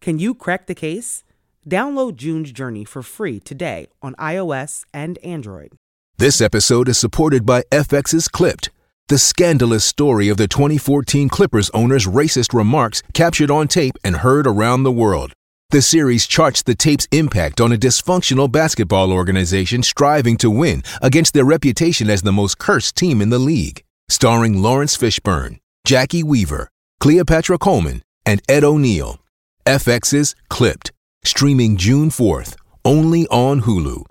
Can you crack the case? Download June's Journey for free today on iOS and Android. This episode is supported by FX's Clipped, the scandalous story of the 2014 Clippers owner's racist remarks captured on tape and heard around the world. The series charts the tape's impact on a dysfunctional basketball organization striving to win against their reputation as the most cursed team in the league. Starring Laurence Fishburne, Jacki Weaver, Cleopatra Coleman, and Ed O'Neill. FX's Clipped, streaming June 4th, only on Hulu.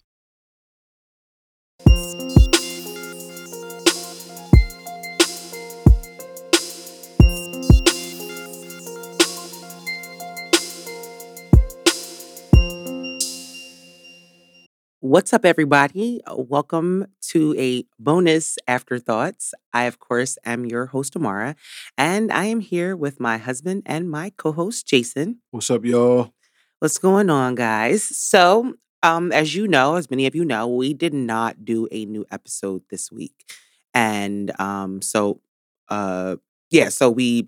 What's up, everybody? Welcome to a bonus afterthoughts. I, of course, am your host, Amara, and I am here with my husband and my co host, Jason. What's up, y'all? What's going on, guys? So, um, as you know, as many of you know, we did not do a new episode this week. And um, so, uh, yeah, so we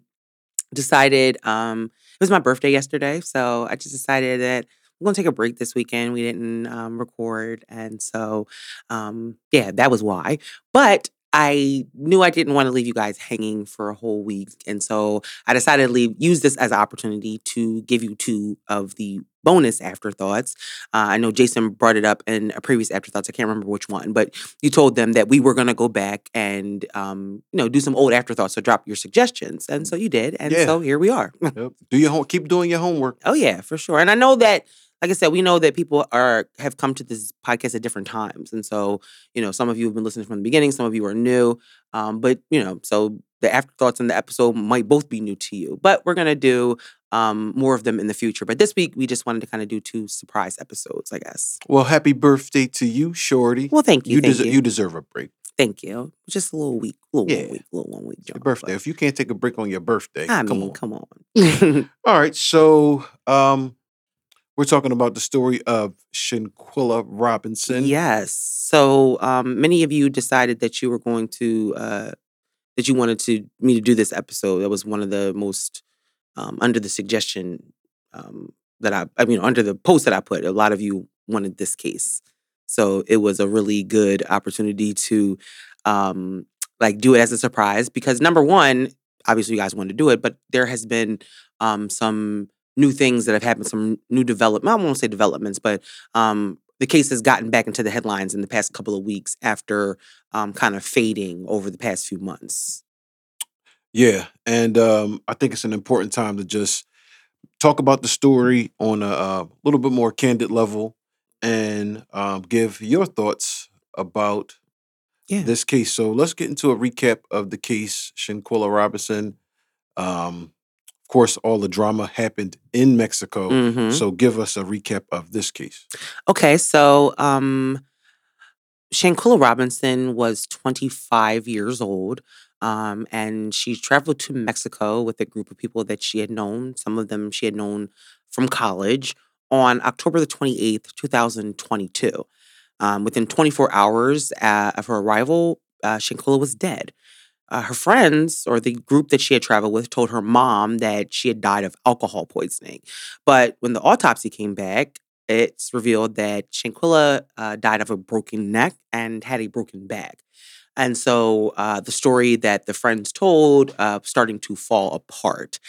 decided um, it was my birthday yesterday. So I just decided that we're gonna take a break this weekend. We didn't um, record, and so um, yeah, that was why. But I knew I didn't want to leave you guys hanging for a whole week, and so I decided to leave use this as an opportunity to give you two of the bonus afterthoughts. Uh, I know Jason brought it up in a previous afterthoughts. I can't remember which one, but you told them that we were going to go back and um, you know do some old afterthoughts. So drop your suggestions, and so you did, and Yeah. so here we are. Yep. Do your home. Keep doing your homework. Oh yeah, for sure. And I know that, like I said, we know that people are have come to this podcast at different times, and so you know, some of you have been listening from the beginning, some of you are new, um, but you know, so the afterthoughts in the episode might both be new to you. But we're gonna do um, more of them in the future. But this week, we just wanted to kind of do two surprise episodes, I guess. Well, happy birthday to you, Shorty. Well, thank you, you, thank deserve you, you deserve a break. thank you. Just a little week, little Yeah. one week, little one week. Your birthday. but- If you can't take a break on your birthday, I come mean, on. come on. All right. So, um, we're talking about the story of Shanquella Robinson. Yes. So um, many of you decided that you were going to uh, that you wanted to me to do this episode. That was one of the most um, under the suggestion um, that I I mean under the post that I put. A lot of you wanted this case, so it was a really good opportunity to um, like do it as a surprise because number one, obviously you guys wanted to do it, but there has been um, some new things that have happened, some new development. I won't say developments, but um, the case has gotten back into the headlines in the past couple of weeks after um, kind of fading over the past few months. Yeah, and um, I think it's an important time to just talk about the story on a, uh little bit more candid level and um, give your thoughts about Yeah. this case. So let's get into a recap of the case, Shanquella Robinson. Um, of course, all the drama happened in Mexico. Mhm. So give us a recap of this case. Okay, so um, Shanquella Robinson was 25 years old, um, and she traveled to Mexico with a group of people that she had known. Some of them she had known from college on October the 28th, 2022. Um, within 24 hours uh, of her arrival, uh, Shanquella was dead. Uh, her friends, or the group that she had traveled with, told her mom that she had died of alcohol poisoning. But when the autopsy came back, it's revealed that Shanquella uh, died of a broken neck and had a broken back. And so uh, the story that the friends told uh, starting to fall apart.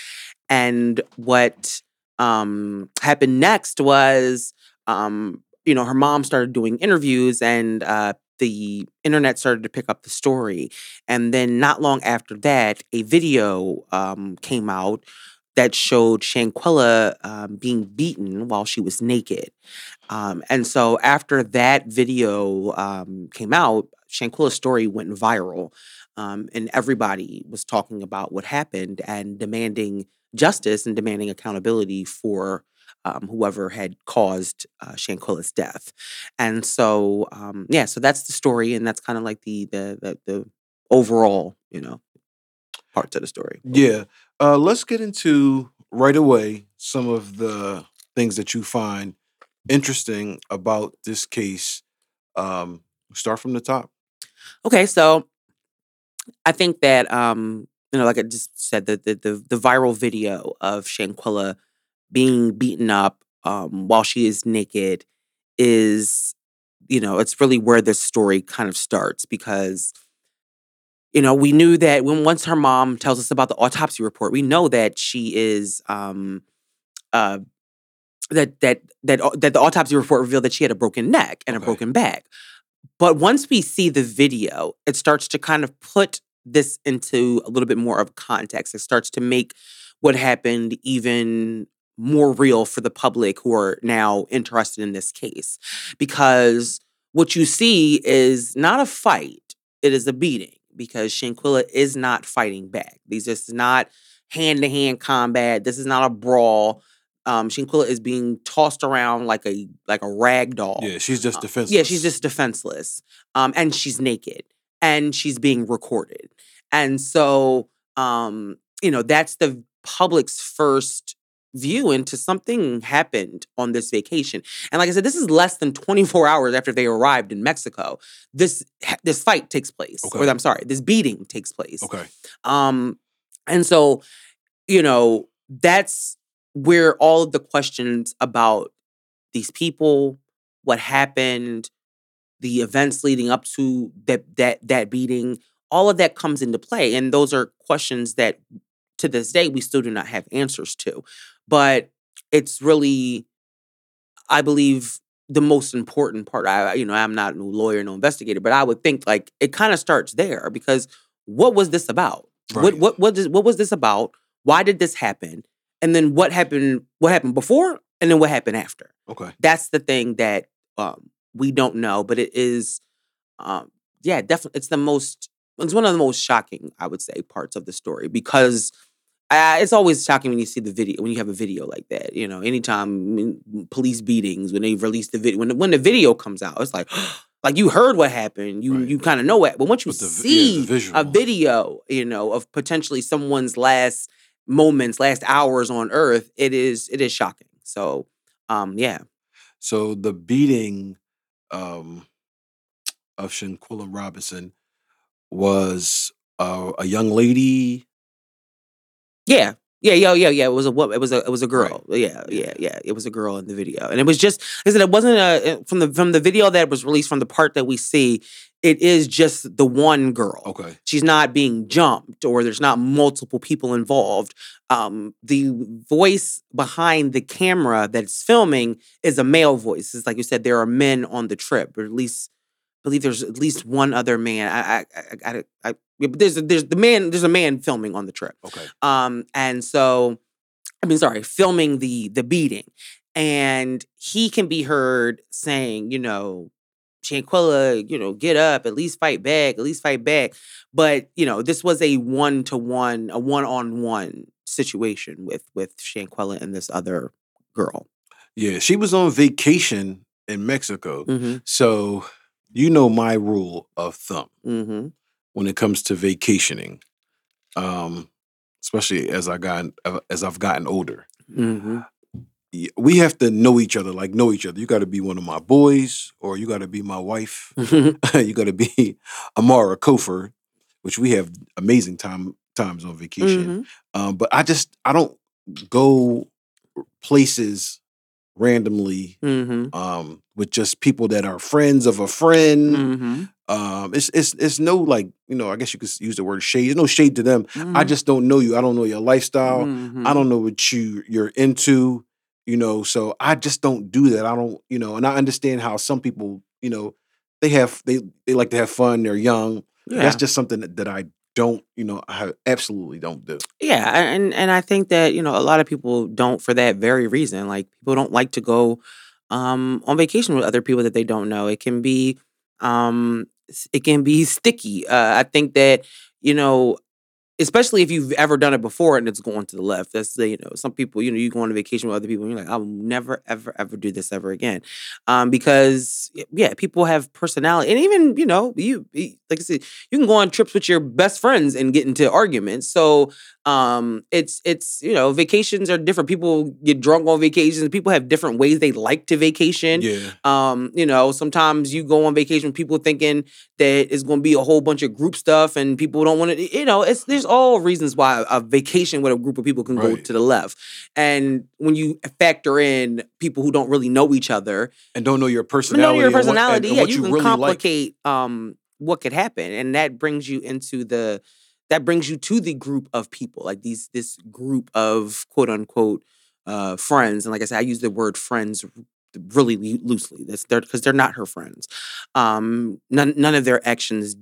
And what um, happened next was, um, you know, her mom started doing interviews and uh, the internet started to pick up the story, and then not long after that, a video um, came out that showed Shanquella um, being beaten while she was naked. Um, and so after that video um, came out, Shanquella's story went viral, um, and everybody was talking about what happened and demanding justice and demanding accountability for um, whoever had caused uh, Shanquella's death. And so, um, yeah, so that's the story, and that's kind of like the the the, the overall, you know, parts of the story. Yeah. Uh, let's get into right away some of the things that you find interesting about this case. Um, start from the top. Okay, so I think that um, you know, like I just said, the the the, the viral video of Shanquella being beaten up um, while she is naked is, you know, it's really where this story kind of starts because you know, we knew that when once her mom tells us about the autopsy report, we know that she is um uh that that that uh, that the autopsy report revealed that she had a broken neck and a broken back. But once we see the video, it starts to kind of put this into a little bit more of context. It starts to make what happened even more real for the public who are now interested in this case. Because what you see is not a fight, it is a beating because Shanquella is not fighting back. These is not hand to hand combat. This is not a brawl. Um, Shanquella is being tossed around like a like a rag doll. Yeah, she's just Uh, defenseless. Yeah, she's just defenseless. Um, and she's naked and she's being recorded. And so, um, you know, that's the public's first view into something happened on this vacation. And like I said, this is less than 24 hours after they arrived in Mexico. This this fight takes place. Or I'm sorry, this beating takes place. okay. Um, and so, you know, that's where all of the questions about these people, what happened, the events leading up to that that that beating, all of that comes into play. And those are questions that to this day we still do not have answers to. But it's really, I believe, the most important part. I, you know, I'm not no lawyer, no investigator, but I would think like it kind of starts there because what was this about? What what what is, what was this about? Why did this happen? And then what happened? What happened before? And then what happened after? Okay. That's the thing that um, we don't know, but it is, um, yeah, definitely. It's the most. It's one of the most shocking, I would say, parts of the story because uh, it's always shocking when you see the video when you have a video like that. You know, anytime police beatings when they release the video when the, when the video comes out, it's like. Like you heard what happened, you Right. you kind of know it, but once you But the vi- yeah, see a video, you know, of potentially someone's last moments, last hours on Earth, it is it is shocking. So, um, yeah, So the beating um, of Shanquella Robinson was uh, a young lady. Yeah, yeah, yeah, yeah, yeah. It was a wo- it was a it was a Right. girl. Yeah, yeah, yeah. It was a girl in the video, and it was just I said it wasn't a from the from the video that was released from the part that we see. It is just the one girl. Okay. she's not being jumped or there's not multiple people involved um the voice behind the camera that's filming is a male voice it's like you said there are men on the trip or at least believe there's at least one other man i i i, I, I there's a, there's the man there's a man filming on the trip Okay. um, and so, I mean, sorry, filming the the beating, and he can be heard saying, you know, Shanquella, you know, get up, at least fight back, at least fight back. But you know, this was a one to one, a one on one situation with with Shanquella and this other girl. Yeah, she was on vacation in Mexico. Mm-hmm. So you know my rule of thumb Mm-hmm. when it comes to vacationing, um, especially as I got as I've gotten older. Mm-hmm. we have to know each other, like know each other. You got to be one of my boys, or you got to be my wife. you got to be Amara Kofer, which we have amazing time times on vacation. mm-hmm. Um, but I just I don't go places randomly Mm-hmm. um, with just people that are friends of a friend. Mm-hmm. Um, it's it's it's no like you know I guess you could use the word shade. There's no shade to them. Mm-hmm. I just don't know you. I don't know your lifestyle. Mhm. I don't know what you you're into, you know. So I just don't do that. I don't, you know, and I understand how some people, you know, they have they they like to have fun. They're young. Yeah. That's just something that, that I don't, you know, absolutely don't do. Yeah, and and I think that you know a lot of people don't for that very reason. Like people don't like to go um, on vacation with other people that they don't know. It can be um, it can be sticky. Uh, I think that you know. Especially if you've ever done it before and it's going to the left. That's the, you know, some people, you know, you go on a vacation with other people and you're like, I'll never, ever, ever do this ever again. Um, because yeah, people have personality. And even, you know, you like I said, you can go on trips with your best friends and get into arguments. So um it's it's you know vacations are different people get drunk on vacations people have different ways they like to vacation Yeah. um you know sometimes you go on vacation with people thinking that it's going to be a whole bunch of group stuff and people don't want to you know it's there's all reasons why a vacation with a group of people can go to the left and when you factor in people who don't really know each other And don't know your personality. know your and what- and- personality and yeah what you, can really like. complicate um what could happen and that brings you into the that brings you to the group of people like these this group of quote unquote uh friends and like i said i use the word friends really loosely that's they're because they're not her friends. Um none none of their actions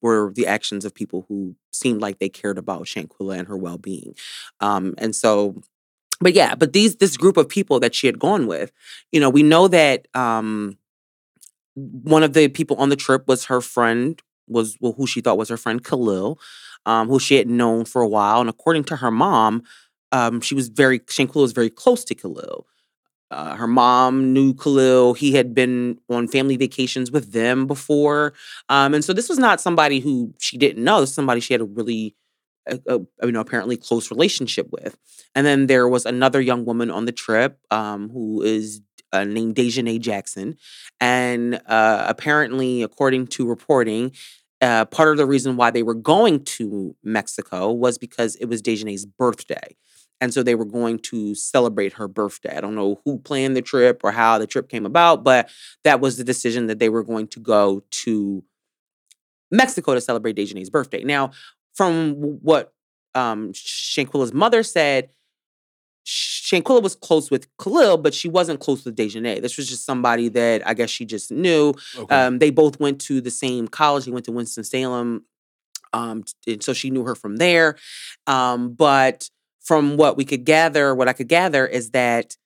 were the actions of people who seemed like they cared about Shanquella and her well-being. Um and so but yeah but these this group of people that she had gone with you know we know that um one of the people on the trip was her friend was well, who she thought was her friend Khalil, um, who she had known for a while, and according to her mom, um, she was very Shanquella was very close to Khalil. Uh, her mom knew Khalil. He had been on family vacations with them before, um, and so this was not somebody who she didn't know. This somebody she had a really, a, a, you know, apparently close relationship with. And then there was another young woman on the trip um, who is uh, named Daejhanae Jackson, and uh, apparently, according to reporting, uh, part of the reason why they were going to Mexico was because it was Daejhanae's birthday. And so they were going to celebrate her birthday. I don't know who planned the trip or how the trip came about, but that was the decision that they were going to go to Mexico to celebrate Daejhanae's birthday. Now, from what um, Shanquella's mother said, Shanquella was close with Khalil, but she wasn't close with Daejhanae. This was just somebody that I guess she just knew. Okay. Um, they both went to the same college. He went to Winston Salem, um, and so she knew her from there. Um, but from what we could gather, what I could gather is that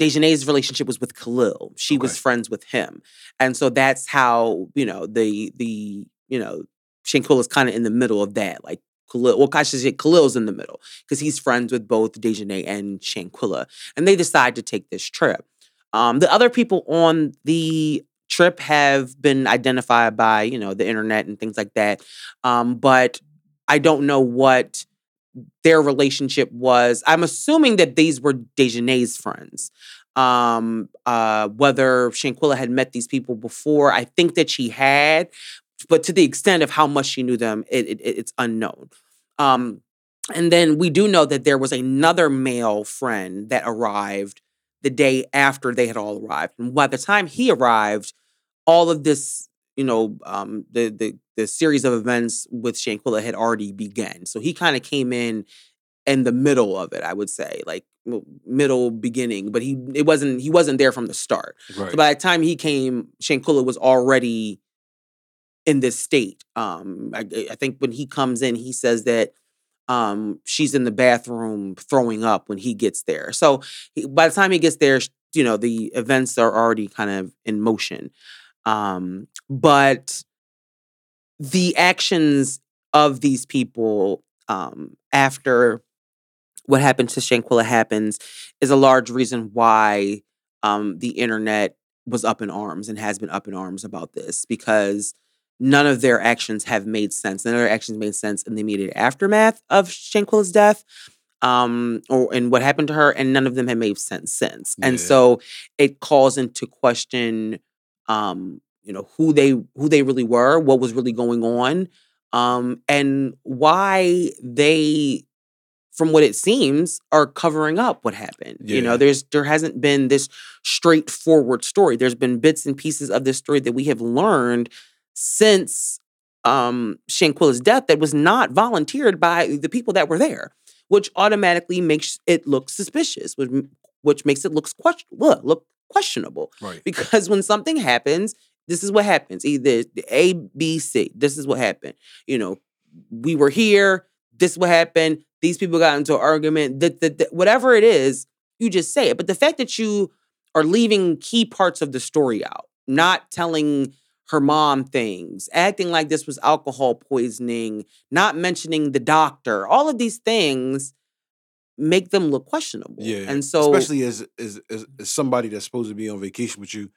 Daejhanae's relationship was with Khalil. She was friends with him, and so that's how you know the the you know Shanquella's kind of in the middle of that. Like Khalil, well, I should say Khalil's in the middle because he's friends with both Daejhanae and Shanquella, and they decide to take this trip. Um, the other people on the trip have been identified by you know the internet and things like that, um, but I don't know what their relationship was. I'm assuming that these were Daejhanae's friends. Um, uh, whether Shanquella had met these people before, I think that she had, but to the extent of how much she knew them, it, it, it's unknown. Um, and then we do know that there was another male friend that arrived the day after they had all arrived. And by the time he arrived, all of this, you know, um, the the the series of events with Shanquella had already begun. So he kind of came in in the middle of it, I would say, like middle beginning, but he it wasn't he wasn't there from the start. right. So by the time he came, Shanquella was already in this state. Um, I, I think when he comes in, he says that um, she's in the bathroom throwing up when he gets there. So he, by the time he gets there, you know the events are already kind of in motion. Um, but the actions of these people um, after what happened to Shanquella happens is a large reason why um, the internet was up in arms and has been up in arms about this because none of their actions have made sense. None of their actions made sense in the immediate aftermath of Shanquella's death. Um, or and what happened to her, and none of them have made sense since. And so it calls into question um, you know, who they who they really were, what was really going on, um, and why they from what it seems, are covering up what happened. You know, there's there hasn't been this straightforward story. There's been bits and pieces of this story that we have learned since um Shanquella's death that was not volunteered by the people that were there, which automatically makes it look suspicious, which, which makes it looks question look, look questionable right. because when something happens this is what happens. Either A, B, C. This is what happened. You know, we were here. This is what happened. These people got into an argument. That, that whatever it is, you just say it. But the fact that you are leaving key parts of the story out, not telling her mom things, acting like this was alcohol poisoning, not mentioning the doctor, all of these things make them look questionable. Yeah, And so especially as, as as as somebody that's supposed to be on vacation with you,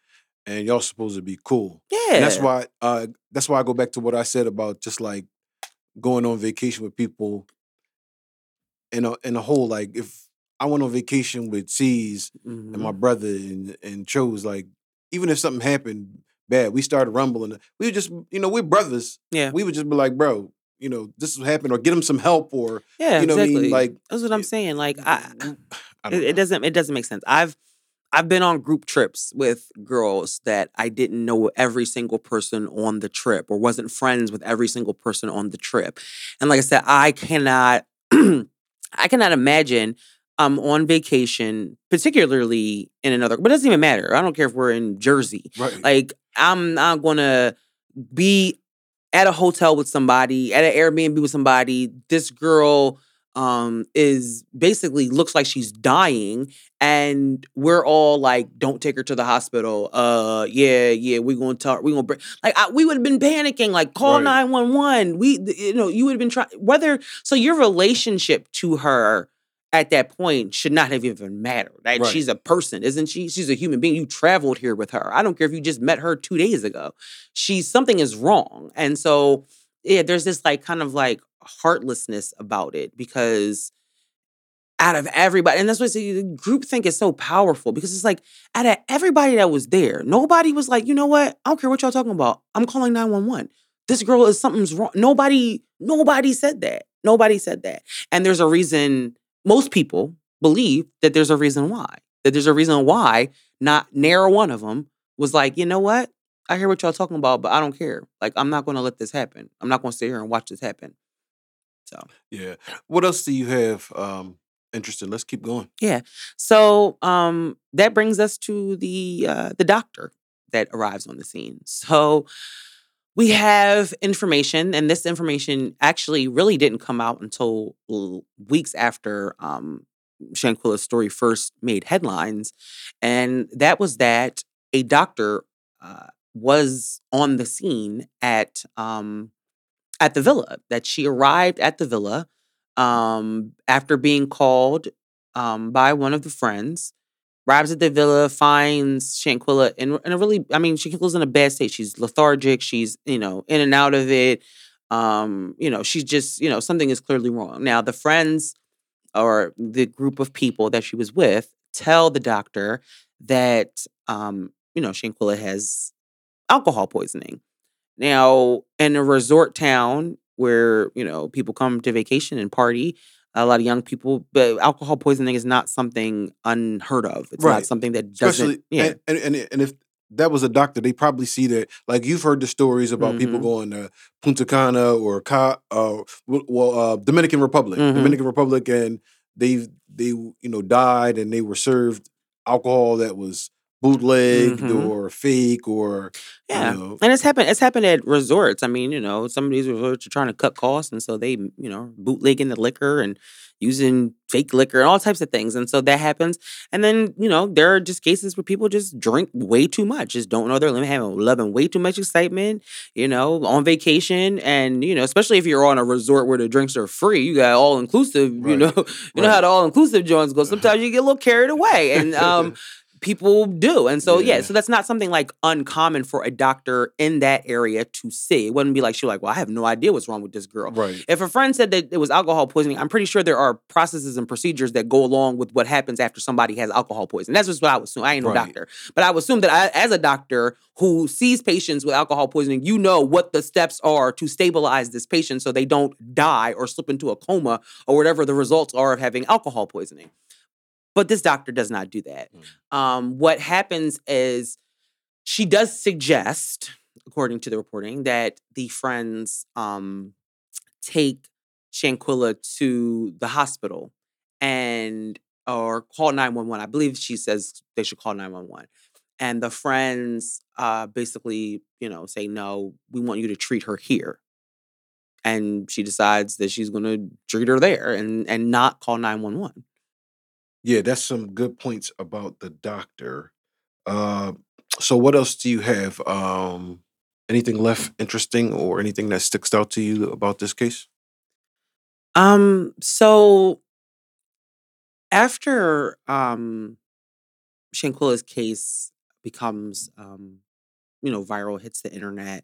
and y'all supposed to be cool. yeah. And that's why uh that's why I go back to what I said about just like going on vacation with people in a in a whole like if I went on vacation with C's and my Mhm. brother and and chose like even if something happened bad, we started rumbling. We would just you know we're brothers. Yeah. We would just be like, bro, you know this is happening, or get him some help, or Yeah, you know what I exactly. mean, like That's what I'm saying. Like I, I it, it doesn't it doesn't make sense. I've I've been on group trips with girls that I didn't know every single person on the trip or wasn't friends with every single person on the trip. And like I said, I cannot I cannot imagine I'm on vacation, particularly in another but it doesn't even matter. I don't care if we're in Jersey. right. Like I'm not gonna be at a hotel with somebody, at an Airbnb with somebody. This girl um is basically looks like she's dying and we're all like don't take her to the hospital uh yeah yeah we're gonna talk we're gonna bring like I, we would have been panicking like call Right. 911 we you know you would have been trying whether so your relationship to her at that point should not have even mattered right? Right. she's a person isn't she she's a human being you traveled here with her i don't care if you just met her two days ago she's something is wrong and so yeah there's this like kind of like heartlessness about it because out of everybody, and that's what I say, the group think is so powerful because it's like out of everybody that was there, nobody was like, you know what? I don't care what y'all talking about. I'm calling 911. This girl is something's wrong. Nobody, nobody said that. Nobody said that. And there's a reason, most people believe that there's a reason why. That there's a reason why not near one of them was like, you know what? I hear what y'all talking about, but I don't care. Like, I'm not gonna let this happen. I'm not gonna sit here and watch this happen. So yeah. What else do you have um interested? Let's keep going. Yeah. So um, that brings us to the uh, the doctor that arrives on the scene. So we have information, and this information actually really didn't come out until weeks after um, Shanquella's story first made headlines, and that was that a doctor uh, was on the scene at um, at the villa. That she arrived at the villa um, after being called um, by one of the friends. Arrives at the villa, finds Shanquella in, in a really, I mean, Shanquella's in a bad state. She's lethargic. She's, you know, in and out of it. Um, you know, she's just, you know, something is clearly wrong. Now, the friends or the group of people that she was with tell the doctor that, um, you know, Shanquella has alcohol poisoning. Now, in a resort town where, you know, people come to vacation and party, a lot of young people, but alcohol poisoning is not something unheard of. It's not something that doesn't, Especially yeah. and, and and if that was a doctor, they probably see that. Like you've heard the stories about people Mhm. going to Punta Cana or Ca, uh, well, uh, Dominican Republic, Mhm. Dominican Republic, and they they you know died and they were served alcohol that was bootlegged Mhm. or fake or Yeah. you know, And it's happened. It's happened at resorts. I mean, you know, some of these resorts are trying to cut costs, and so they, you know, bootlegging the liquor and using fake liquor and all types of things. And so that happens. And then, you know, there are just cases where people just drink way too much, just don't know their limit, having loving way too much excitement, you know, on vacation. And, you know, especially if you're on a resort where the drinks are free, you got all inclusive, you know, you know how the all inclusive joints go. Sometimes you get a little carried away. And um people do. And so yeah. Yeah. so that's not something like uncommon for a doctor in that area to see. It wouldn't be like she like, well, I have no idea what's wrong with this girl. right. If a friend said that it was alcohol poisoning, I'm pretty sure there are processes and procedures that go along with what happens after somebody has alcohol poisoning. That's just what I would assume. I ain't no Right. doctor, but I would assume that I, as a doctor who sees patients with alcohol poisoning, you know what the steps are to stabilize this patient so they don't die or slip into a coma or whatever the results are of having alcohol poisoning. But this doctor does not do that. Um, what happens is she does suggest, according to the reporting, that the friends um, take Shanquella to the hospital and or call 911. I believe she says they should call 911. and the friends uh, basically, you know, say, no, we want you to treat her here. And she decides that she's going to treat her there and, and not call 911. Yeah, that's some good points about the doctor. Uh, so, what else do you have? Um, anything left interesting or anything that sticks out to you about this case? Um, so after um Shanquella's case becomes um, you know, viral, hits the internet,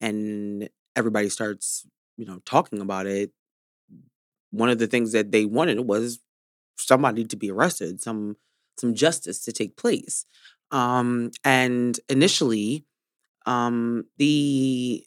and everybody starts, you know, talking about it. One of the things that they wanted was somebody to be arrested, some some justice to take place. Um, and initially, um, the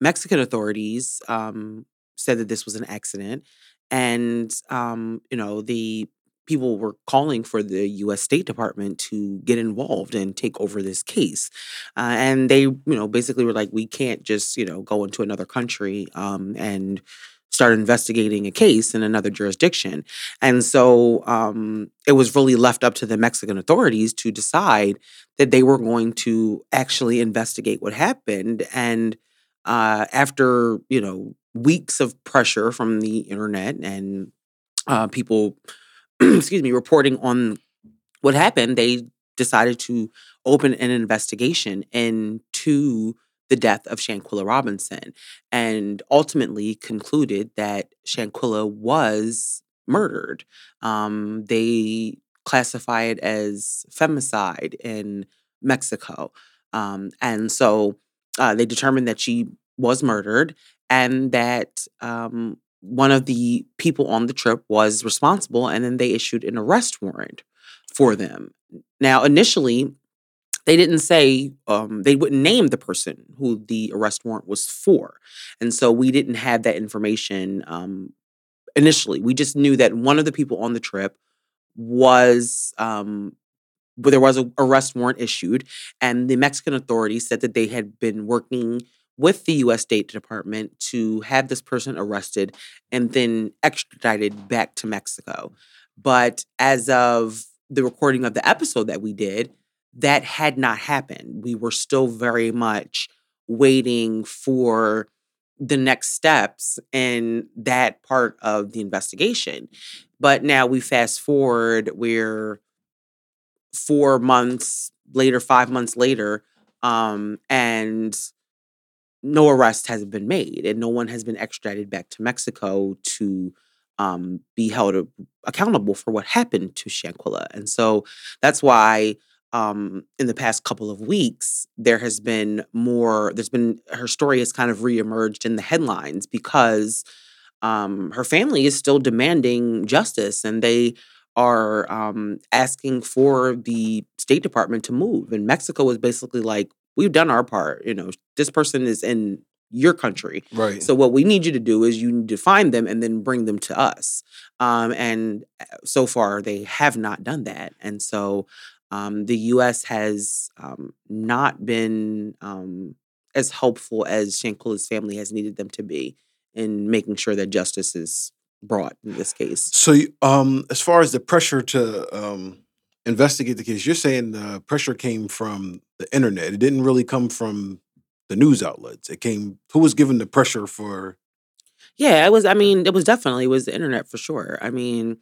Mexican authorities um, said that this was an accident, and um, you know the people were calling for the U.S. State Department to get involved and take over this case, uh, and they you know basically were like, we can't just you know go into another country um, and start investigating a case in another jurisdiction. And so um, it was really left up to the Mexican authorities to decide that they were going to actually investigate what happened. And uh, after, you know, weeks of pressure from the internet and uh, people, excuse me, reporting on what happened, they decided to open an investigation into the death of Shanquella Robinson and ultimately concluded that Shanquella was murdered. Um, they classify it as femicide in Mexico. Um, and so uh, they determined that she was murdered and that um, one of the people on the trip was responsible. And then they issued an arrest warrant for them. Now, initially, they didn't say um, they wouldn't name the person who the arrest warrant was for and so we didn't have that information um, initially we just knew that one of the people on the trip was um, there was an arrest warrant issued and the mexican authorities said that they had been working with the US State Department to have this person arrested and then extradited back to Mexico. But as of the recording of the episode that we did, that had not happened. We were still very much waiting for the next steps in that part of the investigation. But now we fast forward, we're four months later, five months later, um, and no arrest has been made, and no one has been extradited back to Mexico to um, be held accountable for what happened to Shanquella. And so that's why um, in the past couple of weeks, there has been more, there's been, her story has kind of reemerged in the headlines because um, her family is still demanding justice and they are um, asking for the State Department to move. And Mexico is basically like, we've done our part. You know, this person is in your country. Right. So what we need you to do is you need to find them and then bring them to us. Um, and uh, so far they have not done that. And so um, the U.S. has um, not been um, as helpful as Shanquella's family has needed them to be in making sure that justice is brought in this case. So, um, as far as the pressure to um, investigate the case, you're saying the pressure came from the internet. It didn't really come from the news outlets. It came. Who was given the pressure for? Yeah, it was. I mean, it was definitely it was the internet for sure. I mean,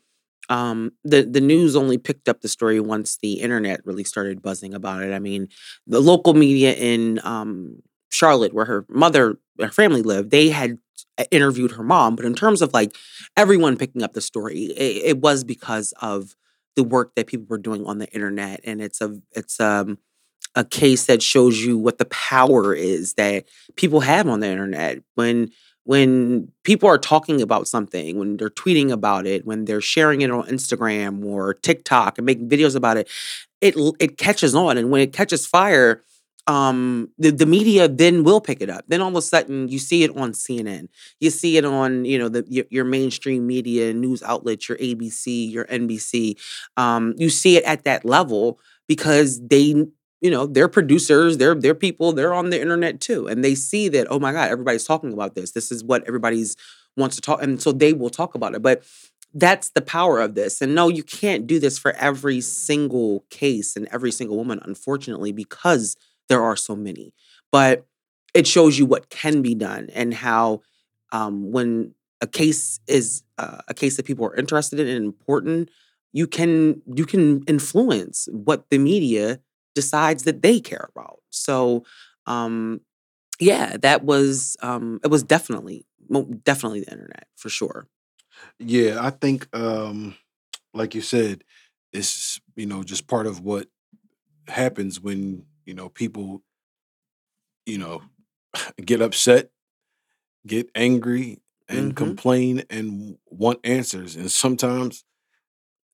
um, the the news only picked up the story once the internet really started buzzing about it. I mean, the local media in um, Charlotte, where her mother, her family lived, they had interviewed her mom. But in terms of like everyone picking up the story, it, it was because of the work that people were doing on the internet, and it's a it's um a case that shows you what the power is that people have on the internet when when people are talking about something, when they're tweeting about it, when they're sharing it on Instagram or TikTok and making videos about it, it it catches on. And when it catches fire, um, the, the media then will pick it up. Then all of a sudden you see it on CNN. You see it on, you know, the your, your mainstream media news outlets, your ABC, your NBC. Um, you see it at that level because they you know, they're producers, they're they're people, they're on the internet too. And they see that, oh my God, everybody's talking about this. This is what everybody's wants to talk. And so they will talk about it. But that's the power of this. And no, you can't do this for every single case and every single woman, unfortunately, because there are so many. But it shows you what can be done and how um, when a case is uh, a case that people are interested in and important, you can you can influence what the media decides that they care about. So um, yeah, that was um, it was definitely definitely the internet for sure. Yeah, I think, um, like you said, it's you know just part of what happens when you know people, you know, get upset, get angry, and hmm complain and want answers, and sometimes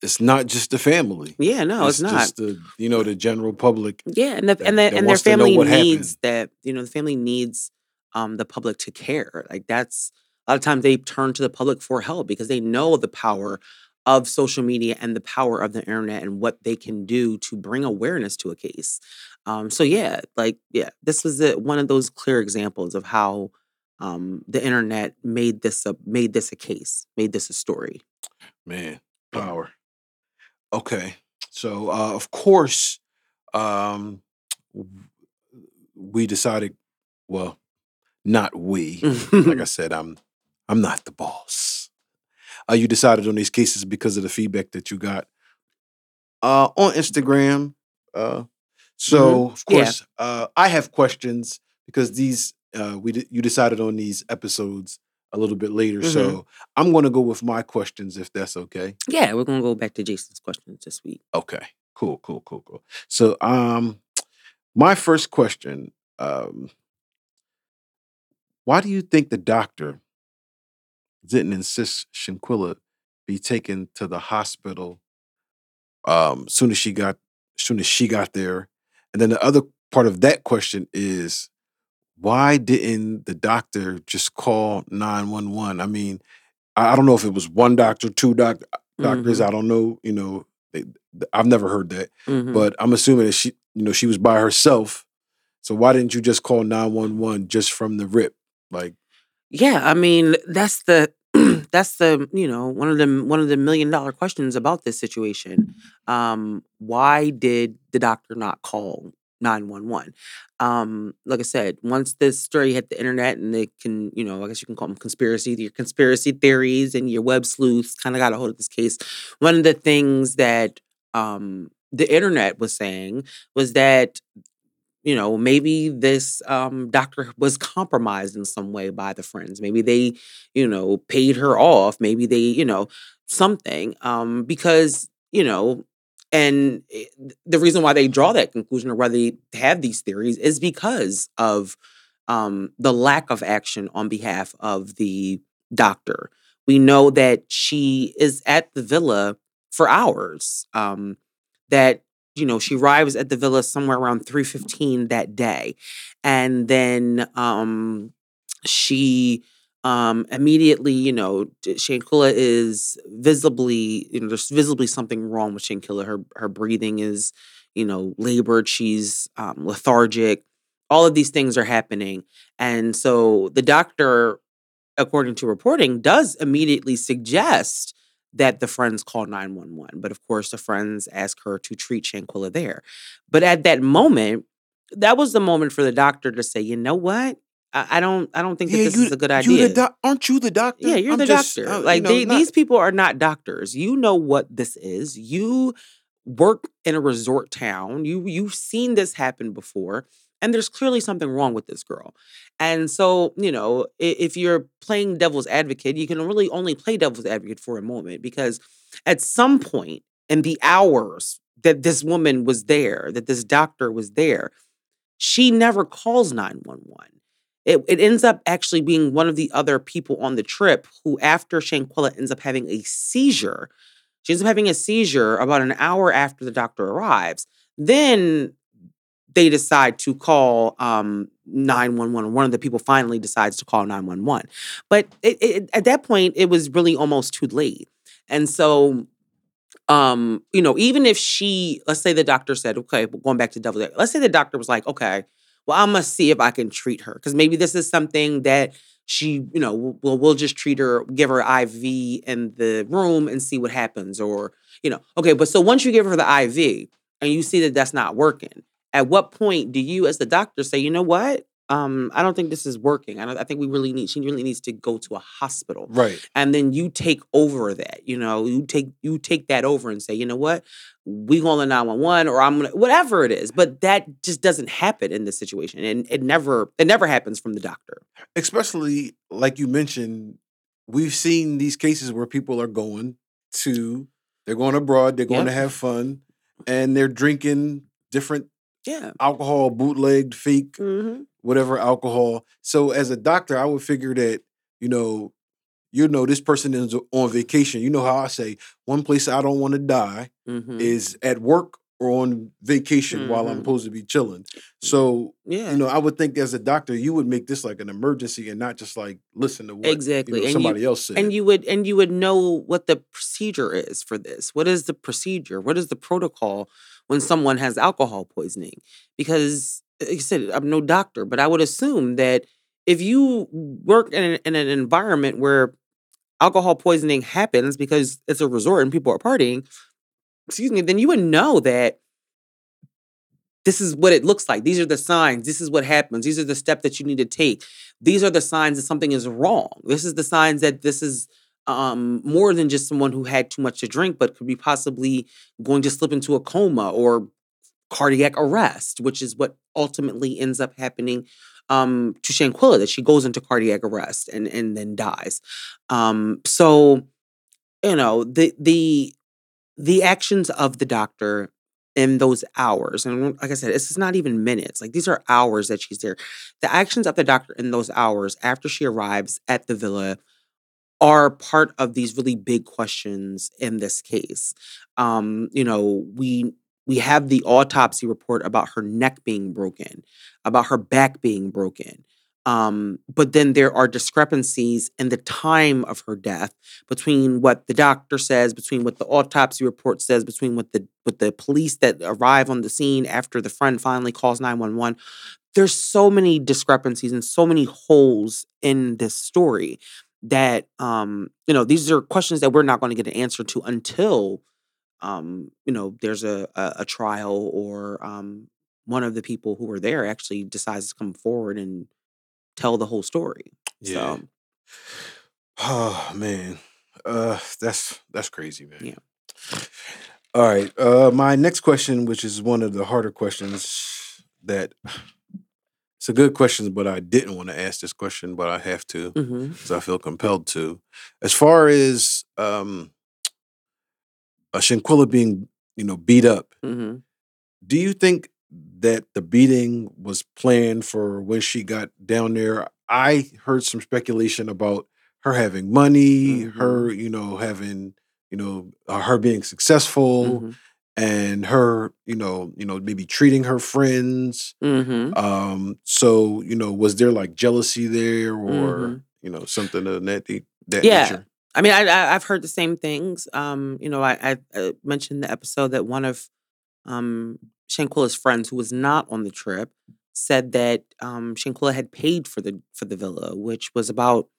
it's not just the family; Yeah, no, it's it's not. just the you know the general public Yeah, and the that and the and their wants to know family needs happened. that, you know, the family needs um the public to care. Like that's a lot of times they turn to the public for help because they know the power of social media and the power of the internet and what they can do to bring awareness to a case. Um so yeah, like yeah, this was a, one of those clear examples of how um the internet made this a made this a case, made this a story. Man, power. Okay, so uh, of course, um, we decided. Well, not we. Like I said, I'm I'm not the boss. Uh, you decided on these cases because of the feedback that you got uh, on Instagram. Uh, hmm so of Yeah. course, uh, I have questions because these uh, we you decided on these episodes a little bit later. hmm So I'm going to go with my questions if that's okay. Yeah, we're gonna go back to Jason's questions this week. Okay, cool, cool, cool, cool. So um, my first question: um, Why do you think the doctor didn't insist Shanquella be taken to the hospital um soon as she got soon as she got there and then the other part of that question is why didn't the doctor just call 911 i mean i don't know if it was one doctor two doc- doctors hmm i don't know you know they, th- i've never heard that hmm but i'm assuming that she you know she was by herself. So why didn't you just call 911 just from the rip? Like Yeah, I mean, that's the that's the, you know, one of the one of the million dollar questions about this situation. Um, why did the doctor not call 911? Um, like I said, once this story hit the internet and they can, you know, I guess you can call them conspiracy, your conspiracy theories and your web sleuths kind of got a hold of this case. One of the things that um the internet was saying was that you know, maybe this um, doctor was compromised in some way by the friends. Maybe they, you know, paid her off. Maybe they, you know, something. Um, because, you know, and the reason why they draw that conclusion or why they have these theories is because of um, the lack of action on behalf of the doctor. We know that she is at the villa for hours. Um, that you know she arrives at the villa somewhere around 3.15 that day and then um she um immediately you know shanquella is visibly you know there's visibly something wrong with shanquella her her breathing is you know labored. She's um lethargic. All of these things are happening. And so the doctor according to reporting does immediately suggest that the friends call 911 but of course the friends ask her to treat shanquella there. But at that moment that was the moment for the doctor to say you know what i, I don't i don't think that yeah this you is a good you the idea. doc- aren't you the doctor? Yeah you're i'm the just doctor. uh, you like know they, not these people are not doctors. You know what this is. You work in a resort town. You you've seen this happen before and there's clearly something wrong with this girl. And so you know if you're playing devil's advocate you can really only play devil's advocate for a moment because at some point in the hours that this woman was there that this doctor was there she never calls 911 it, it ends up actually being one of the other people on the trip who after shanquella ends up having a seizure she ends up having a seizure about an hour after the doctor arrives then they decide to call um 911 one of the people finally decides to call 911 but it, it, at that point it was really almost too late. And so um you know even if she let's say the doctor said okay going back to double let's say the doctor was like okay well i must see if i can treat her because maybe this is something that she, you know, well, we'll just treat her, give her IV in the room and see what happens. Or, you know, okay, but so once you give her the IV and you see that that's not working, at what point do you, as the doctor, say, you know what? Um, I don't think this is working. I, don't, I think we really need. She really needs to go to a hospital, Right. and then you take over that. You know, you take you take that over and say, you know what, we going to nine one one, or I'm gonna whatever it is. But that just doesn't happen in this situation, and it never it never happens from the doctor. Especially like you mentioned, we've seen these cases where people are going to, they're going abroad, they're going Yep. to have fun, and they're drinking different Yeah. alcohol, bootlegged, fake, Mm-hmm. Whatever alcohol. So as a doctor, I would figure that, you know, you know, this person is on vacation. You know how I say one place I don't want to die Mm-hmm. is at work or on vacation while I'm Mhm. supposed to be chilling. So, yeah. you know, I would think as a doctor, you would make this like an emergency and not just like listen to what you Exactly. know, And you- somebody else said. and you would and you would know what the procedure is for this what is the procedure what is the protocol when someone has alcohol poisoning because like i said i'm no doctor but i would assume that if you work in an, in an environment where alcohol poisoning happens because it's a resort and people are partying excuse me then you would know that this is what it looks like. These are the signs. This is what happens. These are the steps that you need to take. These are the signs that something is wrong. This is the signs that this is um, more than just someone who had too much to drink but could be possibly going to slip into a coma or cardiac arrest which is what ultimately ends up happening um, to Shanquella that she goes into cardiac arrest and and then dies. Um, so you know the the the actions of the doctor in those hours and like i said this is not even minutes like these are hours that she's there. The actions of the doctor in those hours after she arrives at the villa are part of these really big questions in this case. Um you know we we have the autopsy report about her neck being broken about her back being broken um but then there are discrepancies in the time of her death between what the doctor says, between what the autopsy report says, between what the what the police that arrive on the scene after the friend finally calls 911. There's so many discrepancies and so many holes in this story that um, you know, these are questions that we're not going to get an answer to until um, you know, there's a a, a trial or um one of the people who were there actually decides to come forward and tell the whole story. Yeah. So Oh man, uh, that's that's crazy, man. Yeah. All right. Uh, my next question, which is one of the harder questions that it's a good question, but I didn't want to ask this question, but I have to mhm. I feel compelled to. As far as um, uh, Shanquella being, you know, beat up, Mhm. do you think that the beating was planned for when she got down there? I heard some speculation about her having money, Mhm. her, you know, having, you know, uh, her being successful, Mhm. and her, you know, you know, maybe treating her friends. Mhm. Um, so, you know, was there like jealousy there, or Mhm. you know, something of that that Yeah. nature? I mean, I, I I've heard the same things. Um, you know, I, I, I mentioned the episode that one of um friends, who was not on the trip, said that um had paid for the for the villa, which was about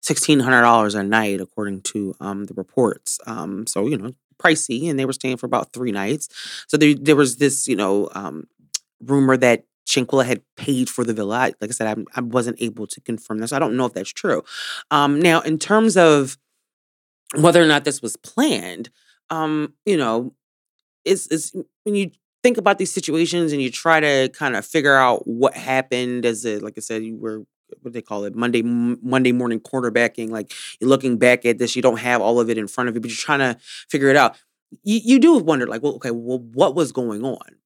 sixteen hundred dollars a night, according to um the reports. Um, so you know, pricey, and they were staying for about three nights. So there there was this, you know, um rumor that Shanquella had paid for the villa. Like I said, I'm, I wasn't able to confirm this. I don't know if that's true. Um, now, in terms of whether or not this was planned, um, you know, it's when you think about these situations and you try to kind of figure out what happened as a, like I said, you were what they call it Monday Monday morning quarterbacking. Like you're looking back at this, you don't have all of it in front of you, but you're trying to figure it out. You, you do wonder, like, well, okay, well, what was going on?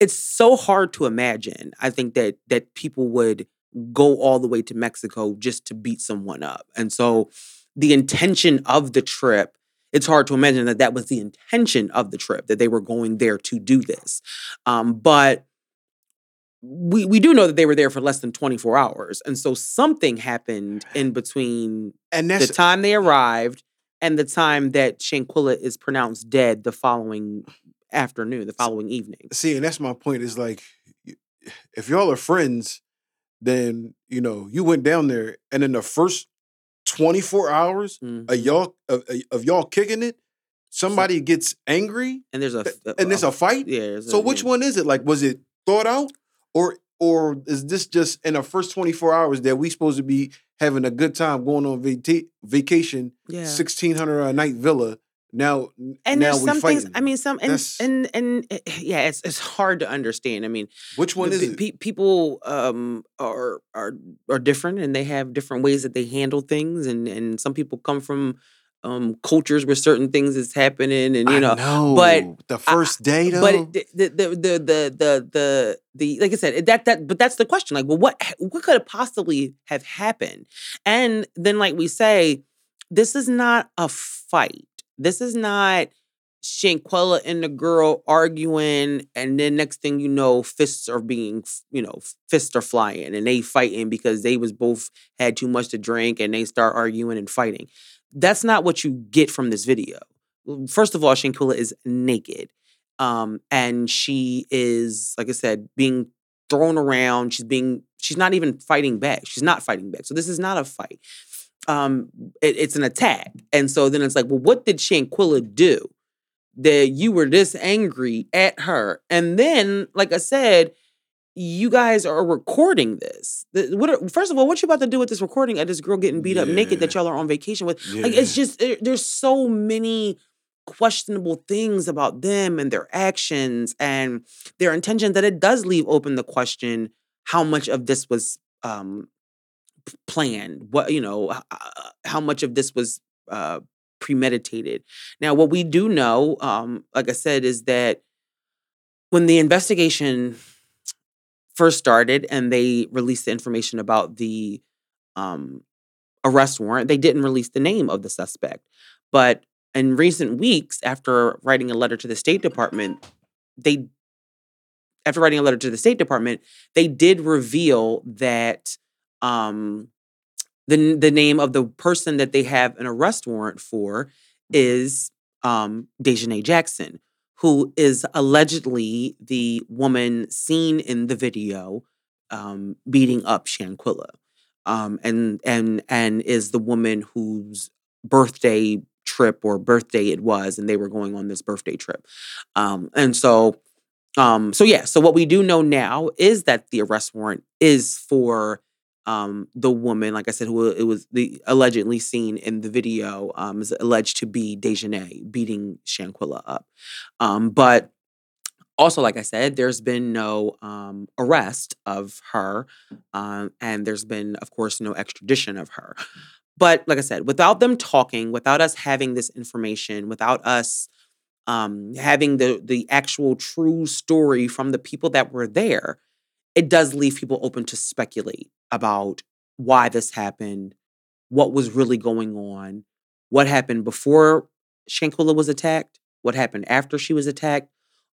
It's so hard to imagine. I think that that people would go all the way to Mexico just to beat someone up, and so the intention of the trip it's hard to imagine that that was the intention of the trip that they were going there to do this um, but we we do know that they were there for less than 24 hours and so something happened in between And the time they arrived and the time that Shanquella is pronounced dead the following afternoon the following evening see, and that's my point. Is like, if y'all are friends, then you know you went down there, and in the first twenty four hours Mhm. of y'all of, of y'all kicking it, somebody gets angry, and there's a and there's a fight. yeah. So a- which yeah. one is it? Like, was it thought out, or or is this just in the first twenty four hours that we supposed to be having a good time going on vata- vacation, Yeah. sixteen hundred a night villa? Now, and now there's some fighting. things. I mean, some and That's- and and eh, yeah, it's it's hard to understand. I mean, which one is pe- it? people um are are are different and they have different ways that they handle things and and some people come from um cultures where certain things is happening and you know, know, but the first day though. but the, the the the the the the like I said that that but that's the question like well what what could have possibly have happened and then like we say this is not a fight this is not Shanquella and the girl arguing, and then next thing you know, fists are being, you know, fists are flying, and they fighting because they was both had too much to drink, and they start arguing and fighting. That's not what you get from this video. First of all, Shanquella is naked, um, and she is, like I said, being thrown around. She's being, she's not even fighting back. She's not fighting back. So this is not a fight. Um, it- it's an attack, and so then it's like, well, what did Shanquella do? that you were this angry at her. And then, like I said, you guys are recording this. What are, first of all, what you about to do with this recording of this girl getting beat up naked that y'all are on vacation with? Like it's just there- there's so many questionable things about them and their actions and their intention that it does leave open the question how much of this was um planned what you know uh, how much of this was uh premeditated. Now what we do know um like i said is that when the investigation first started and they released the information about the um arrest warrant they didn't release the name of the suspect. But in recent weeks after writing a letter to the state department they after writing a letter to the state department they did reveal that um the the name of the person that they have an arrest warrant for is um Daejhanae Jackson who is allegedly the woman seen in the video um beating up Shanquella um and and and is the woman whose birthday trip or birthday it was and they were going on this birthday trip. Um and so um so yeah so what we do know now is that the arrest warrant is for um the woman like i said who it was the allegedly seen in the video um is alleged to be Daejhanae beating Shanquella up. Um but also like i said there's been no um arrest of her um and there's been of course no extradition of her. But like i said without them talking without us having this information without us um having the the actual true story from the people that were there it does leave people open to speculate about why this happened what was really going on what happened before Shanquella was attacked what happened after she was attacked.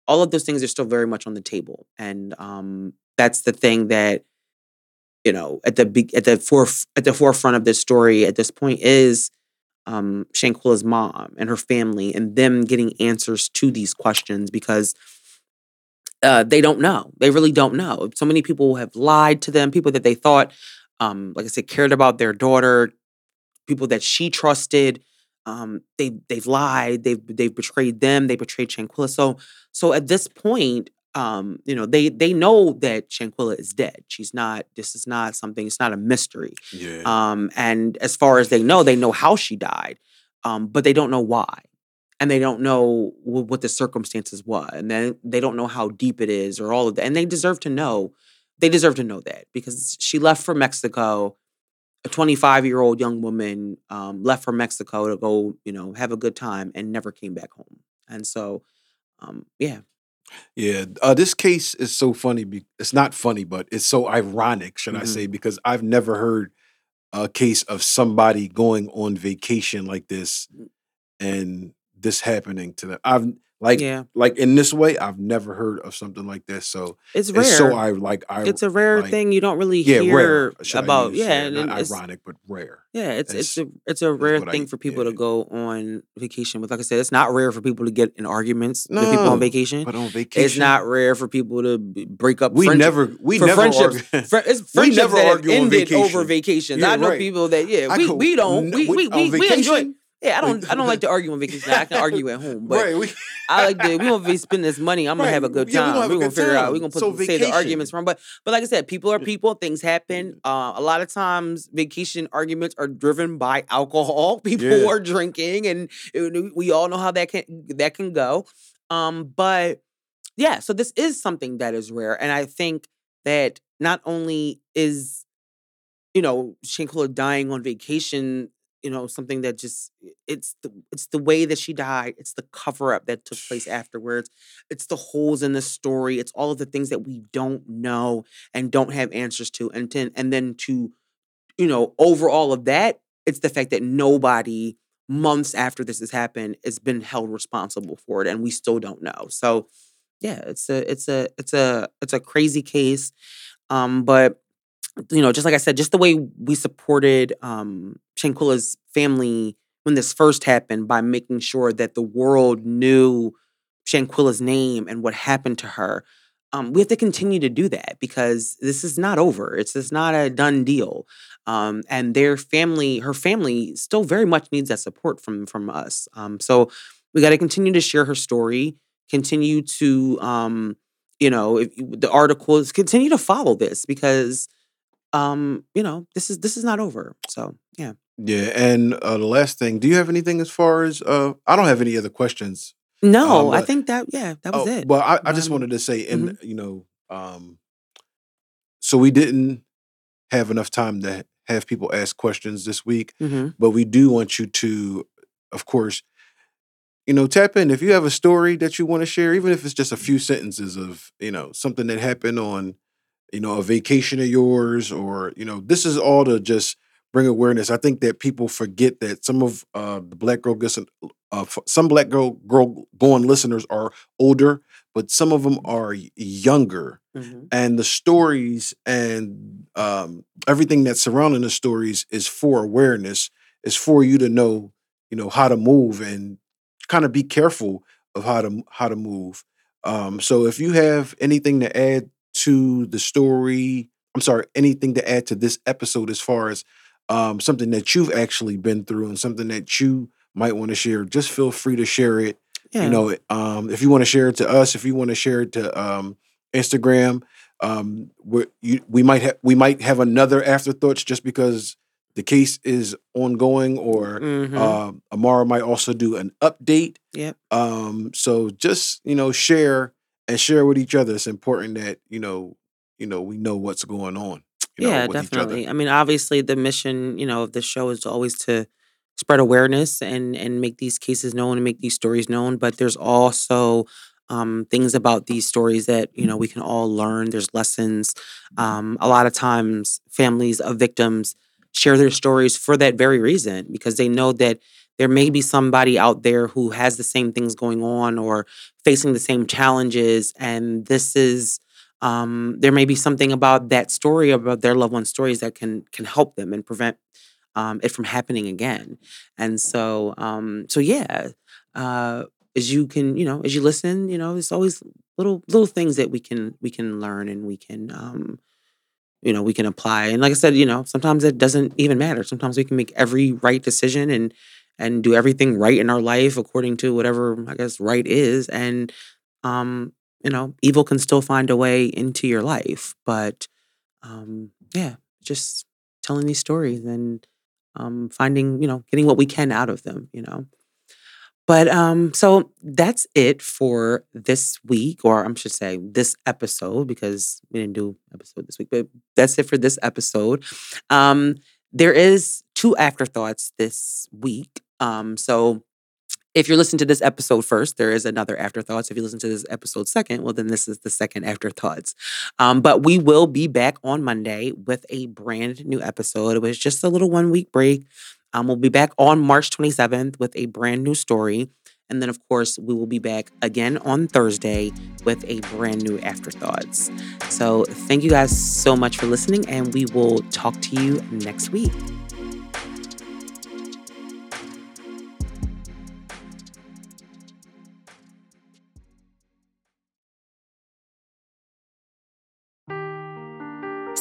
All of those things are still very much on the table and um that's the thing that you know at the big at the foref- at the forefront of this story at this point is um Shanquella's mom and her family and them getting answers to these questions because uh, they don't know. They really don't know. So many people have lied to them. People that they thought, um, like I said, cared about their daughter. People that she trusted. Um, they they've lied. They've they've betrayed them. They betrayed Shanquella. So so at this point, um, you know, they they know that Shanquella is dead. She's not. This is not something. It's not a mystery. yeah. Um, and as far as they know, they know how she died, um, but they don't know why, and they don't know what the circumstances were, and then they don't know how deep it is or all of that. And they deserve to know. They deserve to know that because she left for Mexico. A 25 year old young woman um, left for Mexico to go, you know, have a good time and never came back home. And so, um, yeah, Yeah, uh, this case is so funny. Be- it's not funny, but it's so ironic, should I Mhm. say? Because I've never heard a case of somebody going on vacation like this Mm. and this happening to them. I've Like yeah, like in this way, I've never heard of something like this. So it's rare. so I like I it's a rare like- thing you don't really yeah hear rare about. Yeah, and ironic but rare. yeah, it's it's It's- a it's a rare what I- thing for people to go on vacation with. Like I said, it's not rare for people to get in arguments with people on vacation. But on vacation, It's not rare for people to break up. We never we for never friendships. argue. Fri- it's We friendships never that have ended over vacation. vacations. Yeah, I know right. people that yeah I we, could- we don't no, we we, we, we enjoy. Yeah, I don't I don't like to argue on vacation. I can argue at home, but right, we, I like to. We gonna be spend this money. I'm gonna Right. have a good Yeah, we time. gonna we gonna figure out. We are gonna put So say the arguments from. But but like I said, people are people. Things happen. Uh, a lot of times, vacation arguments are driven by alcohol. People Yeah. are drinking, and it- we all know how that can that can go. Um, but yeah, so this is something that is rare, and I think that not only is you know Shanquella dying on vacation you know something that just it's the it's the way that she died it's the cover up that took place afterwards it's the holes in the story it's all of the things that we don't know and don't have answers to and to, and then to you know over all of that it's the fact that nobody months after this has happened has been held responsible for it and we still don't know so yeah it's a it's a it's a it's a crazy case um but you know just like i said just the way we supported um shanquella's family when this first happened by making sure that the world knew Shanquella's name and what happened to her. Um, we have to continue to do that because this is not over. It's it's not a done deal. Um, and their family, her family, still very much needs that support from from us. Um, so we got to continue to share her story. Continue to, um, you know, if, the articles. Continue to follow this because, um, you know, this is this is not over. So yeah. Yeah. And uh, the last thing, do you have anything as far as uh? I don't have any other questions. No, Um, I think that yeah, that was oh, it. Well, I, I just Um, wanted to say, and you know, um, so we didn't have enough time to have people ask questions this week, hmm but we do want you to, of course, you know, tap in if you have a story that you want to share, even if it's just a few sentences of, you know, something that happened on, you know, a vacation of yours, or you know, this is all to just bring awareness. I think that people forget that some of uh, the Black Girl Listen, uh, some Black Girl Girl Gone listeners are older, but some of them are y- younger. Hmm and the stories and um, everything that's surrounding the stories is for awareness. Is for you to know you know how to move and kind of be careful of how to how to move. Um, so if you have anything to add to the story i'm sorry anything to add to this episode as far as um, something that you've actually been through and something that you might want to share just feel free to share it Yeah. you know um, if you want to share it to us if you want to share it to um, instagram um, we you, we might have we might have another afterthoughts just because the case is ongoing or Mhm. uh, amara might also do an update Yep. um, so just you know share and share with each other it's important that you know you know we know what's going on you know, yeah, with each other. definitely. I mean, obviously, the mission, you know, of the show is always to spread awareness and and make these cases known and make these stories known. But there's also um, things about these stories that you know we can all learn. There's lessons. Um, a lot of times, families of victims share their stories for that very reason because they know that there may be somebody out there who has the same things going on or facing the same challenges, and this is um, there may be something about that story about their loved one's stories that can can help them and prevent um, it from happening again. And so, um, so yeah, uh, as you can, you know, as you listen, you know, there's always little little things that we can we can learn and we can, um, you know, we can apply. And like I said, you know, sometimes it doesn't even matter. Sometimes we can make every right decision and and do everything right in our life according to whatever I guess right is. And um, you know, evil can still find a way into your life. But um, yeah, just telling these stories and um, finding, you know, getting what we can out of them, you know. But um, so that's it for this week, or I should say this episode, because we didn't do episode this week, but that's it for this episode. Um, there is two afterthoughts this week. Um, so if you're listening to this episode first, there is another afterthoughts. If you listen to this episode second, well, then this is the second afterthoughts. Um, but we will be back on Monday with a brand new episode. It was just a little one week break. Um, we'll be back on March 27th with a brand new story. And then, of course, we will be back again on Thursday with a brand new Afterthoughts. So, thank you guys so much for listening, and we will talk to you next week.